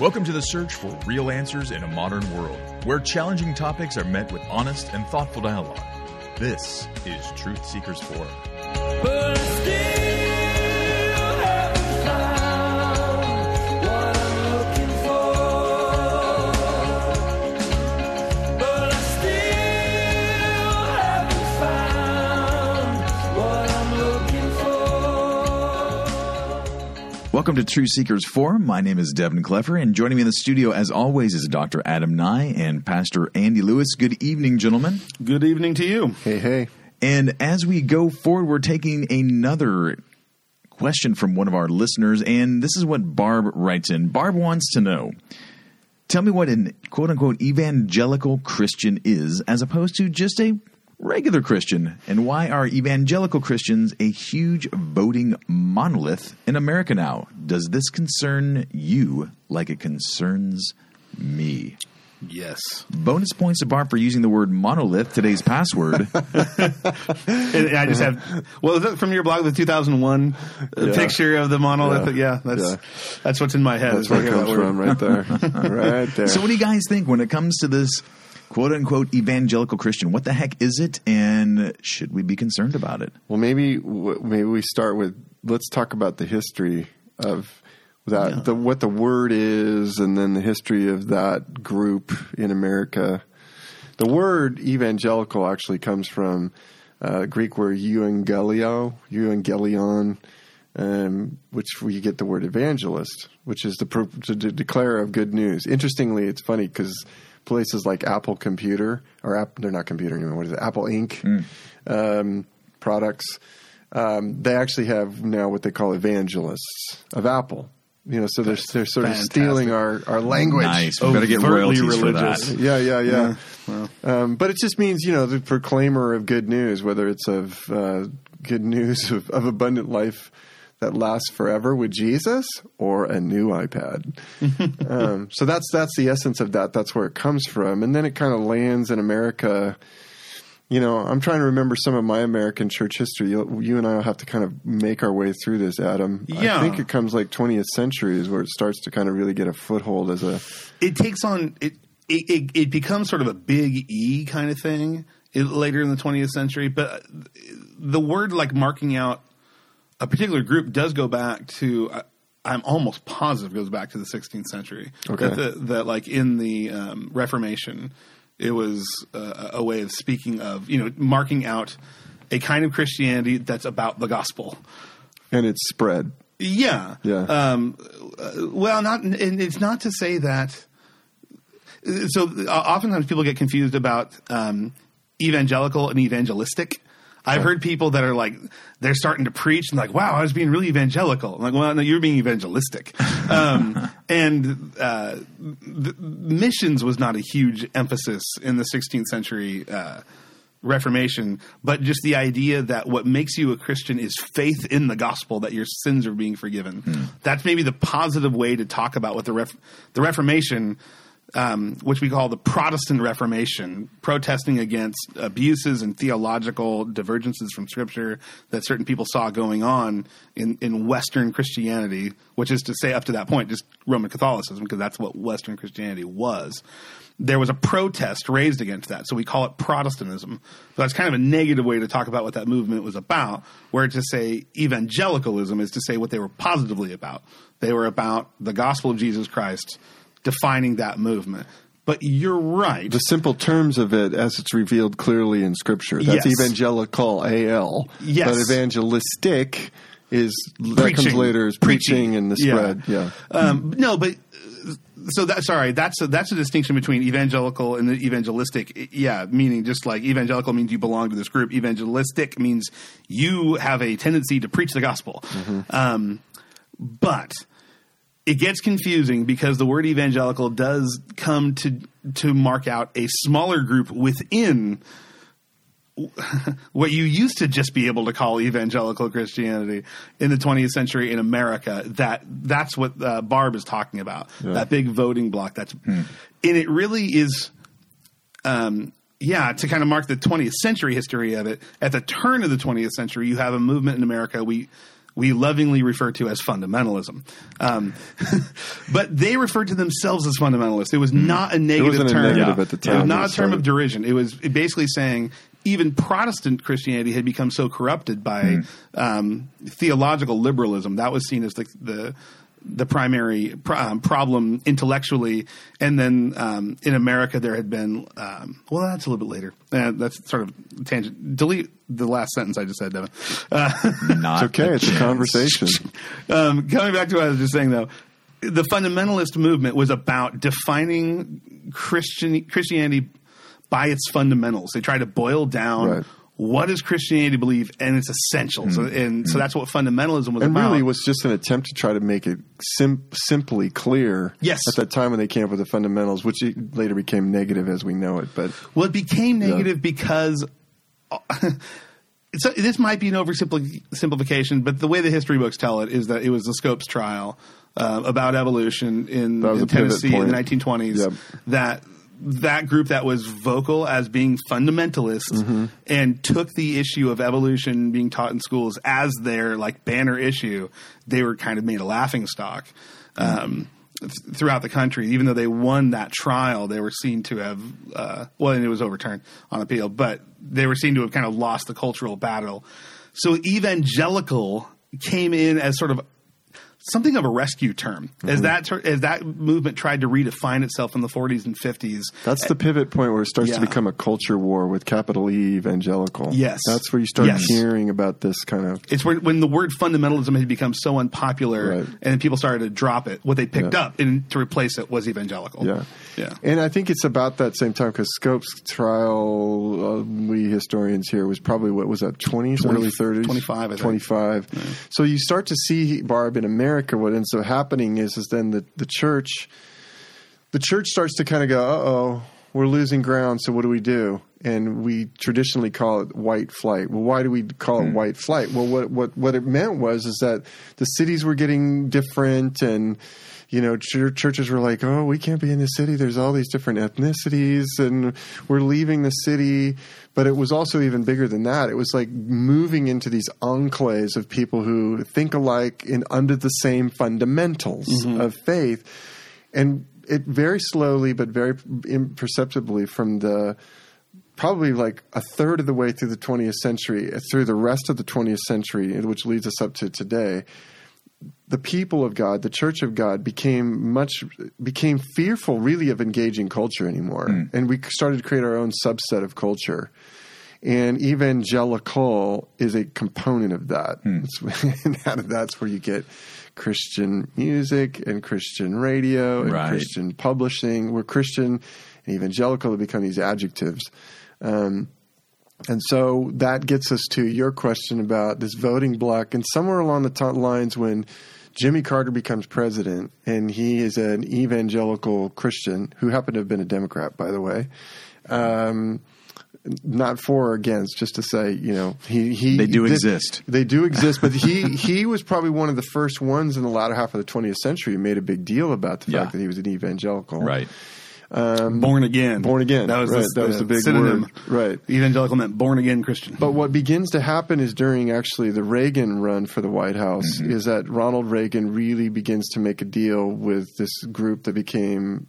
Welcome to the search for real answers in a modern world, where challenging topics are met with honest and thoughtful dialogue. This is Truth Seekers Forum. Welcome to Truth Seekers Forum. My name is Devin Clever, and joining me in the studio, as always, is Dr. Adam Nye and Pastor Andy Lewis. Good evening, gentlemen. Good evening to you. Hey, hey. And as we go forward, we're taking another question from one of our listeners, and this is what Barb writes in. Barb wants to know Tell me what an quote unquote evangelical Christian is, as opposed to just a regular Christian, and why are evangelical Christians a huge voting monolith in America now? Does this concern you like it concerns me? Yes. Bonus points to Barb for using the word monolith, today's password. And I just have, well, is that from your blog, the 2001 uh Yeah. picture of the monolith? Yeah, Yeah. that's Yeah. that's what's in my head. That's is where I it comes from, right there. right there. So, what do you guys think when it comes to this quote unquote evangelical Christian? What the heck is it, and should we be concerned about it? well, maybe maybe we start with let's talk about the history of that, the what the word is, and then the history of that group in America. The word evangelical actually comes from uh, Greek word euangelio, euangelion, um, which we get the word evangelist, which is the pro- to, to declare of good news. Interestingly, it's funny because places like Apple Computer or App, they're not computer anymore. What is it? Apple Inc. Um, products. Um, they actually have now what they call evangelists of Apple. You know, so they're they're sort of stealing our, our language. Nice. We better get royalties religious. for that. Yeah, yeah, yeah. Um, but it just means, you know, the proclaimer of good news, whether it's of uh, good news of, of abundant life that lasts forever with Jesus or a new iPad. um, so that's that's the essence of that. That's where it comes from, and then it kind of lands in America. You know, I'm trying to remember some of my American church history. You, you and I will have to kind of make our way through this, Adam. Yeah. I think it comes like 20th century is where it starts to kind of really get a foothold as a It takes on, it, it, it, it becomes sort of a big E kind of thing later in the 20th century. But the word like marking out a particular group does go back to, uh, I'm almost positive goes back to the 16th century. Okay. That, the, that like in the um, Reformation, it was uh, a way of speaking of, you know, marking out a kind of Christianity that's about the gospel. and it's spread. Yeah. Yeah. Um, uh, well, not, and it's not to say that. So uh, oftentimes people get confused about um, evangelical and evangelistic. I've heard people that are like they're starting to preach and like, wow, I was being really evangelical. I'm like, well, no, you're being evangelistic. um, and uh, the, missions was not a huge emphasis in the 16th century uh, Reformation, but just the idea that what makes you a Christian is faith in the gospel that your sins are being forgiven. That's maybe the positive way to talk about what the Ref- the Reformation, um, which we call the Protestant Reformation, protesting against abuses and theological divergences from Scripture that certain people saw going on in, in Western Christianity, which is to say, up to that point, just Roman Catholicism, because that's what Western Christianity was there was a protest raised against that. So we call it Protestantism. So that's kind of a negative way to talk about what that movement was about, where to say evangelicalism is to say what they were positively about. They were about the gospel of Jesus Christ defining that movement. But you're right. the simple terms of it as it's revealed clearly in Scripture. That's Yes. evangelical, AL. Yes. But evangelistic is that comes later is preaching, and the spread. Yeah. Um, no, but so that sorry, that's a, that's a distinction between evangelical and evangelistic. Yeah, meaning just like evangelical means you belong to this group. Evangelistic means you have a tendency to preach the gospel. Um, but it gets confusing because the word evangelical does come to to mark out a smaller group within what you used to just be able to call evangelical Christianity in the 20th century in America. That that's what uh, Barb is talking about. That big voting block. That's and it really is. Um, yeah, to kind of mark the 20th century history of it. At the turn of the 20th century, you have a movement in America. We we lovingly refer to as fundamentalism. Um, but they referred to themselves as fundamentalists. It was not a negative wasn't a term. negative at the It was not a term of derision. It was basically saying even Protestant Christianity had become so corrupted by um, theological liberalism that was seen as the the the primary pro- um, problem intellectually, and then um, in America there had been um, well that's a little bit later. Uh, that's sort of tangent. Delete the last sentence I just said, Devin. Uh, Not It's okay. It's a conversation. um, coming back to what I was just saying, though, the fundamentalist movement was about defining Christian Christianity by its fundamentals. They tried to boil down Right. What does Christianity believe and its essentials, hmm. and so hmm. that's what fundamentalism was and about. really was just an attempt to try to make it sim- simply clear Yes. at that time when they came up with the fundamentals which later became negative as we know it but Well, it became negative because uh, so this might be an oversimplification, but the way the history books tell it is that it was the Scopes trial uh, about evolution in, in Tennessee in the 1920s. Yep. That that group that was vocal as being fundamentalists Mm-hmm. and took the issue of evolution being taught in schools as their like banner issue, they were kind of made a laughing stock. Um, th- throughout the country, even though they won that trial, they were seen to have uh, well, and it was overturned on appeal, but they were seen to have kind of lost the cultural battle. So evangelical came in as sort of something of a rescue term as that ter- as that movement tried to redefine itself in the 40s and 50s. that's the pivot point where it starts Yeah. to become a culture war with capital E evangelical Yes. that's where you start Yes. hearing about this kind of It's when, when the word fundamentalism had become so unpopular Right. and people started to drop it. What they picked Yeah. up and to replace it was evangelical. Yeah. yeah. And I think it's about that same time because Scopes trial, uh, we historians here, was probably, what was that, 20s, 20 early 30s? 25, I think. 25. So you start to see, Barb, in America, what ends up happening is, is then the, the church, the church starts to kind of go, uh oh, we're losing ground, so what do we do? And we traditionally call it white flight. Well, why do we call it hmm. white flight? Well, what, what, what it meant was is that the cities were getting different and you know, ch- churches were like, "Oh, we can't be in the city. There's all these different ethnicities, and we're leaving the city." But it was also even bigger than that. It was like moving into these enclaves of people who think alike and under the same fundamentals mm-hmm. of faith, and it very slowly but very imperceptibly from the probably like a third of the way through the 20th century, through the rest of the 20th century, which leads us up to today, the people of God, the Church of God, became much became fearful, really, of engaging culture anymore, hmm. and we started to create our own subset of culture. And evangelical is a component of that. Hmm. It's- and out of that's where you get Christian music and Christian radio and Right. Christian publishing. We're Christian and evangelical have become these adjectives. Um, and so that gets us to your question about this voting block. And somewhere along the t- lines, when Jimmy Carter becomes president, and he is an evangelical Christian who happened to have been a Democrat, by the way, um, not for or against, just to say, you know, he, he They do thi- exist. They do exist, but he he was probably one of the first ones in the latter half of the 20th century who made a big deal about the Yeah. fact that he was an evangelical, Right. Um, born again. Born again, That was right, the, that was the big synonym. word, right. Evangelical meant born again Christian. But what begins to happen is during actually the Reagan run for the White House mm-hmm. is that Ronald Reagan really begins to make a deal with this group that became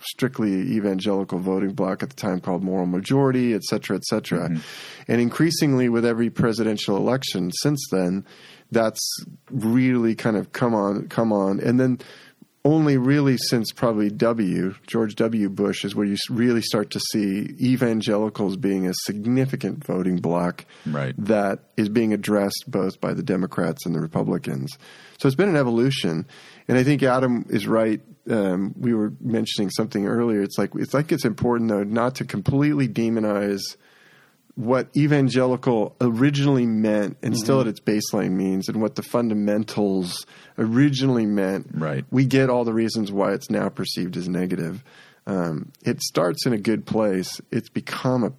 strictly evangelical voting bloc at the time called Moral Majority, et cetera, et cetera. Mm-hmm. And increasingly with every presidential election since then, that's really kind of come on, come on. And then only really since probably W, George W. Bush, is where you really start to see evangelicals being a significant voting bloc Right. that is being addressed both by the Democrats and the Republicans. So it's been an evolution, and I think Adam is right. Um, we were mentioning something earlier. It's like it's like it's important though not to completely demonize what evangelical originally meant and still at its baseline means and what the fundamentals originally meant Right. we get all the reasons why it's now perceived as negative. Um, it starts in a good place. It's become a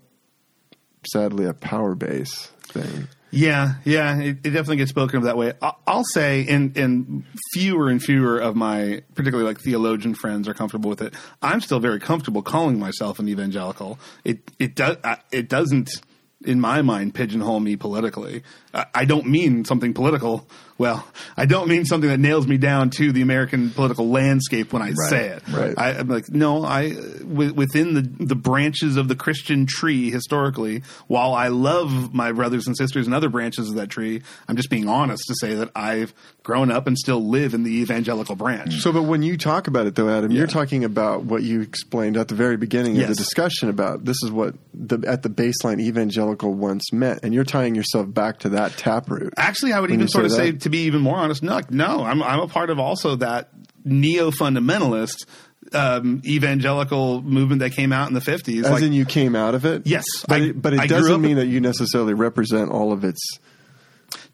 sadly a power base thing Yeah, yeah, it, it definitely gets spoken of that way. I'll, I'll say, and fewer and fewer of my particularly like theologian friends are comfortable with it. I'm still very comfortable calling myself an evangelical. It it does it doesn't in my mind pigeonhole me politically. I, I don't mean something political well, I don't mean something that nails me down to the American political landscape when I say it. right. I, I'm like, no, I within the the branches of the Christian tree historically. While I love my brothers and sisters in other branches of that tree, I'm just being honest to say that I've grown up and still live in the evangelical branch. So, but when you talk about it, though, Adam, Yeah. you're talking about what you explained at the very beginning of the discussion about this is what the, at the baseline evangelical once meant, and you're tying yourself back to that taproot. Actually, I would even sort of say? To be even more honest, no, no, I'm I'm a part of also that neo fundamentalist um, evangelical movement that came out in the 50s. As like, in, you came out of it. Yes, but I- it, but it doesn't mean that you necessarily represent all of its.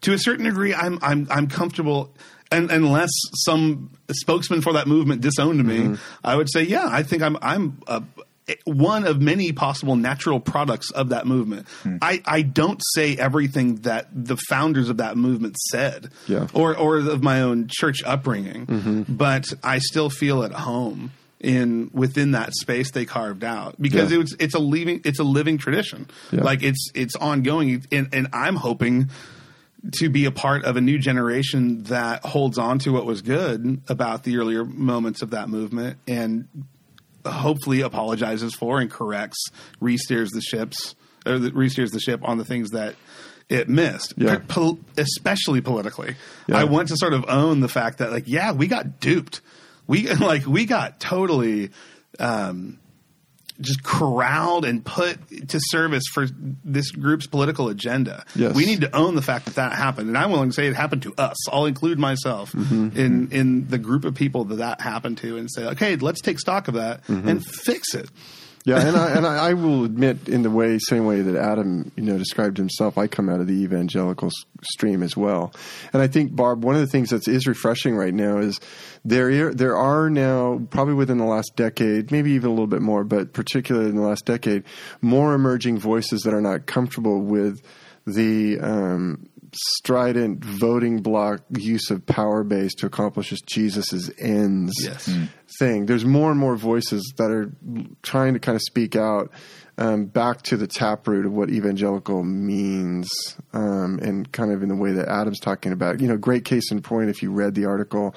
to a certain degree, I'm I'm I'm comfortable. And unless some spokesman for that movement disowned me, Mm-hmm. I would say, yeah, I think I'm I'm a, one of many possible natural products of that movement. Hmm. I, I don't say everything that the founders of that movement said, Yeah. Mm-hmm. or or of my own church upbringing, but I still feel at home in within that space they carved out because Yeah. it was it's a living it's a living tradition, Yeah. like it's it's ongoing, and, and I'm hoping to be a part of a new generation that holds on to what was good about the earlier moments of that movement and hopefully apologizes for and corrects, re-steers the ships or the, re-steers the ship on the things that it missed, Yeah. Pol- especially politically. Yeah. I want to sort of own the fact that, like, yeah, we got duped. We like we got totally um, just corralled and put to service for this group's political agenda. Yes. We need to own the fact that that happened, and I'm willing to say it happened to us. I'll include myself Mm-hmm. in in the group of people that that happened to, and say, okay, let's take stock of that Mm-hmm. and fix it. Yeah, and I and I, I will admit, in the way same way that Adam, you know, described himself, I come out of the evangelical stream as well. And I think Barb, one of the things that is refreshing right now is there there are now probably within the last decade, maybe even a little bit more, but particularly in the last decade, more emerging voices that are not comfortable with the um, strident voting block use of power base to accomplish Jesus' ends Yes. thing. There's more and more voices that are trying to kind of speak out um, back to the taproot of what evangelical means, um, and kind of in the way that Adam's talking about. You know, great case in point. If you read the article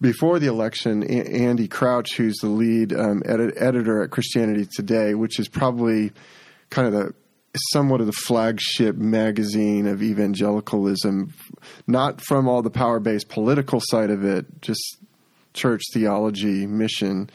before the election, A- Andy Crouch, who's the lead um, edit- editor at Christianity Today, which is probably kind of the somewhat of the flagship magazine of evangelicalism, not from all the power based political side of it, just church theology, mission.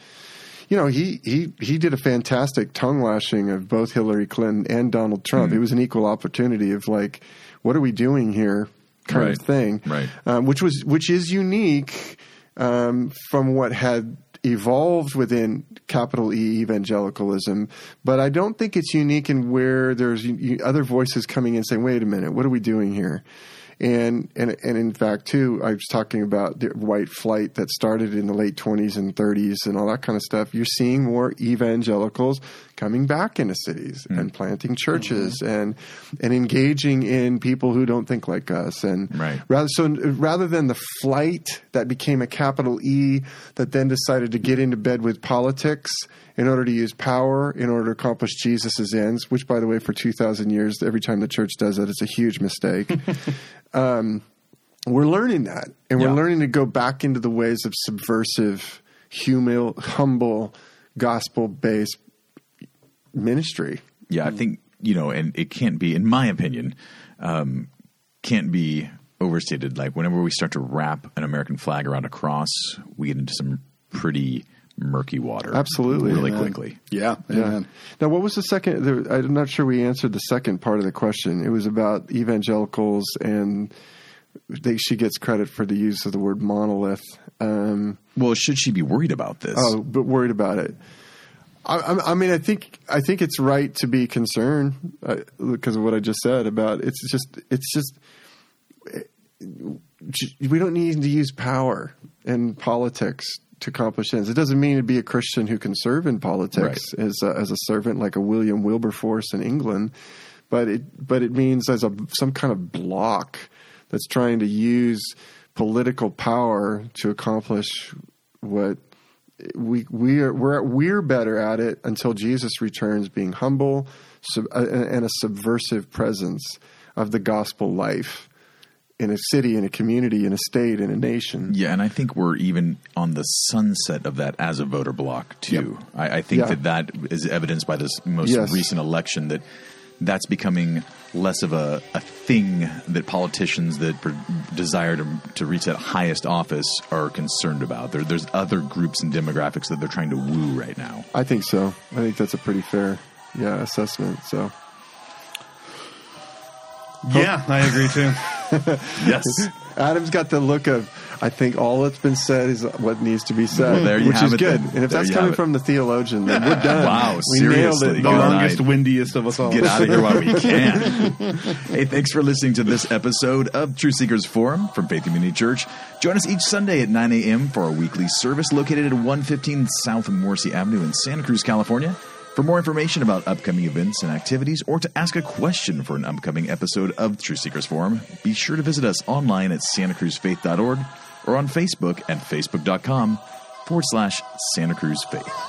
You know, he, he, he did a fantastic tongue lashing of both Hillary Clinton and Donald Trump. It was an equal opportunity of like, what are we doing here kind Right. of thing. Right. Um, which was which is unique um, from what had evolved within capital E evangelicalism, but I don't think it's unique in where there's other voices coming in saying, "Wait a minute, what are we doing here?" And and and in fact, too, I was talking about the white flight that started in the late 20s and 30s and all that kind of stuff. You're seeing more evangelicals coming back into cities and planting churches and and engaging in people who don't think like us and Right. rather so rather than the flight that became a capital E that then decided to get into bed with politics in order to use power in order to accomplish Jesus' ends, which by the way for 2000 years every time the church does that it's a huge mistake. um, we're learning that and we're Yeah. learning to go back into the ways of subversive, humil, humble, gospel-based ministry. Yeah, I think you know, and it can't be, in my opinion, um, can't be overstated. Like whenever we start to wrap an American flag around a cross, we get into some pretty murky water. Absolutely. really Yeah. quickly. Yeah, Yeah. Now, what was the second? There, I'm not sure we answered the second part of the question. It was about evangelicals, and they, she gets credit for the use of the word monolith. Um, Well, should she be worried about this? oh, but worried about it. I, I, mean, I think I think it's right to be concerned uh, because of what I just said about it's just it's just we don't need to use power in politics to accomplish ends. It doesn't mean to be a Christian who can serve in politics as a, as a servant like a William Wilberforce in England, but it but it means as a some kind of block that's trying to use political power to accomplish what we we are we're we're better at it until Jesus returns, being humble sub, uh, and a subversive presence of the gospel life in a city, in a community, in a state, in a nation. Yeah, and I think we're even on the sunset of that as a voter block too. I, I think Yeah. that that is evidenced by this most Yes. recent election that that's becoming less of a, a thing that politicians that pr- desire to, to reach that highest office are concerned about. There, there's other groups and demographics that they're trying to woo right now. I think so. I think that's a pretty fair, yeah, assessment. So Yeah, I agree too. Yes. Adam's got the look of I think all that's been said is what needs to be said, Well, there you which have is it good. then. And if There that's coming from the theologian, then we're done. Wow, we nailed seriously. it. The Good Bob. night. longest, windiest of us all. Get out of here while we can. hey, thanks for listening to this episode of Truth Seekers Forum from Faith Community Church. Join us each Sunday at 9 a.m. for our weekly service located at 115 South Morrissey Avenue in Santa Cruz, California. For more information about upcoming events and activities, or to ask a question for an upcoming episode of Truth Seekers Forum, be sure to visit us online at santacruzfaith.org or on Facebook at facebook.com forward slash Santa Cruz Faith.